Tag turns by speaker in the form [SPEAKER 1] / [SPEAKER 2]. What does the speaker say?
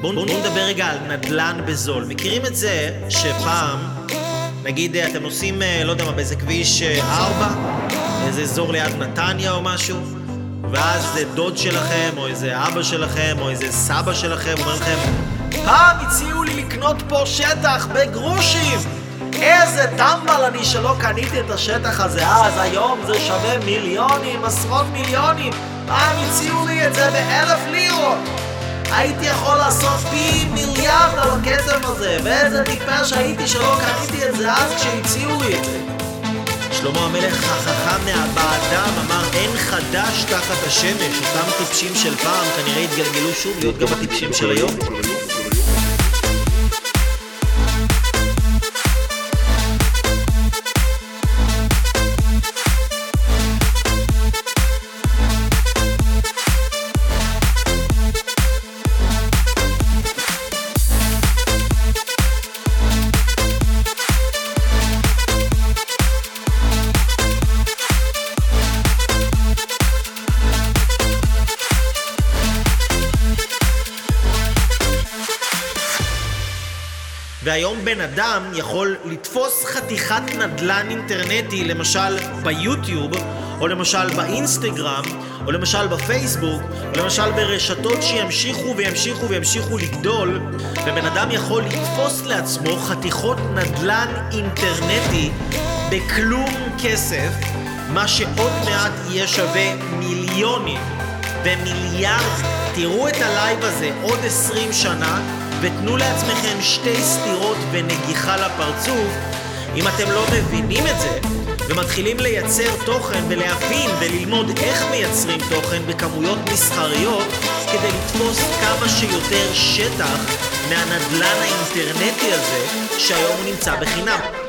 [SPEAKER 1] בואו בוא נדבר רגע על נדל"ן בזול. מכירים את זה שפעם, נגיד אתם נוסעים, אה, לא יודע מה, באיזה כביש 4, אה, איזה אזור ליד נתניה או משהו, ואז זה דוד שלכם, או איזה אבא שלכם, או איזה סבא שלכם, אומר לכם, פעם הציעו לי לקנות פה שטח בגרושים! איזה טמבל אני שלא קניתי את השטח הזה אז, היום זה שווה מיליונים, עשרות מיליונים. פעם הציעו לי את זה באלף לירות. הייתי יכול לעשות פי מיליארד על הכסף הזה, ואיזה טיפש הייתי שלא קניתי את זה אז כשהציעו לי את זה. שלמה המלך החכם מהבאדם אמר אין חדש תחת השמש, אותם טיפשים של פעם כנראה התגלגלו שוב להיות גם הטיפשים של היום. והיום בן אדם יכול לתפוס חתיכת נדל"ן אינטרנטי, למשל ביוטיוב, או למשל באינסטגרם, או למשל בפייסבוק, או למשל ברשתות שימשיכו וימשיכו וימשיכו לגדול, ובן אדם יכול לתפוס לעצמו חתיכות נדל"ן אינטרנטי בכלום כסף, מה שעוד מעט יהיה שווה מיליונים ומיליארד. תראו את ה live הזה עוד עשרים שנה, ותנו לעצמכם שתי סטירות ונגיחה לפרצוף אם אתם לא מבינים את זה ומתחילים לייצר תוכן ולהבין וללמוד איך מייצרים תוכן בכמויות מסחריות כדי לתפוס כמה שיותר שטח מהנדלן האינטרנטי הזה שהיום הוא נמצא בחינם.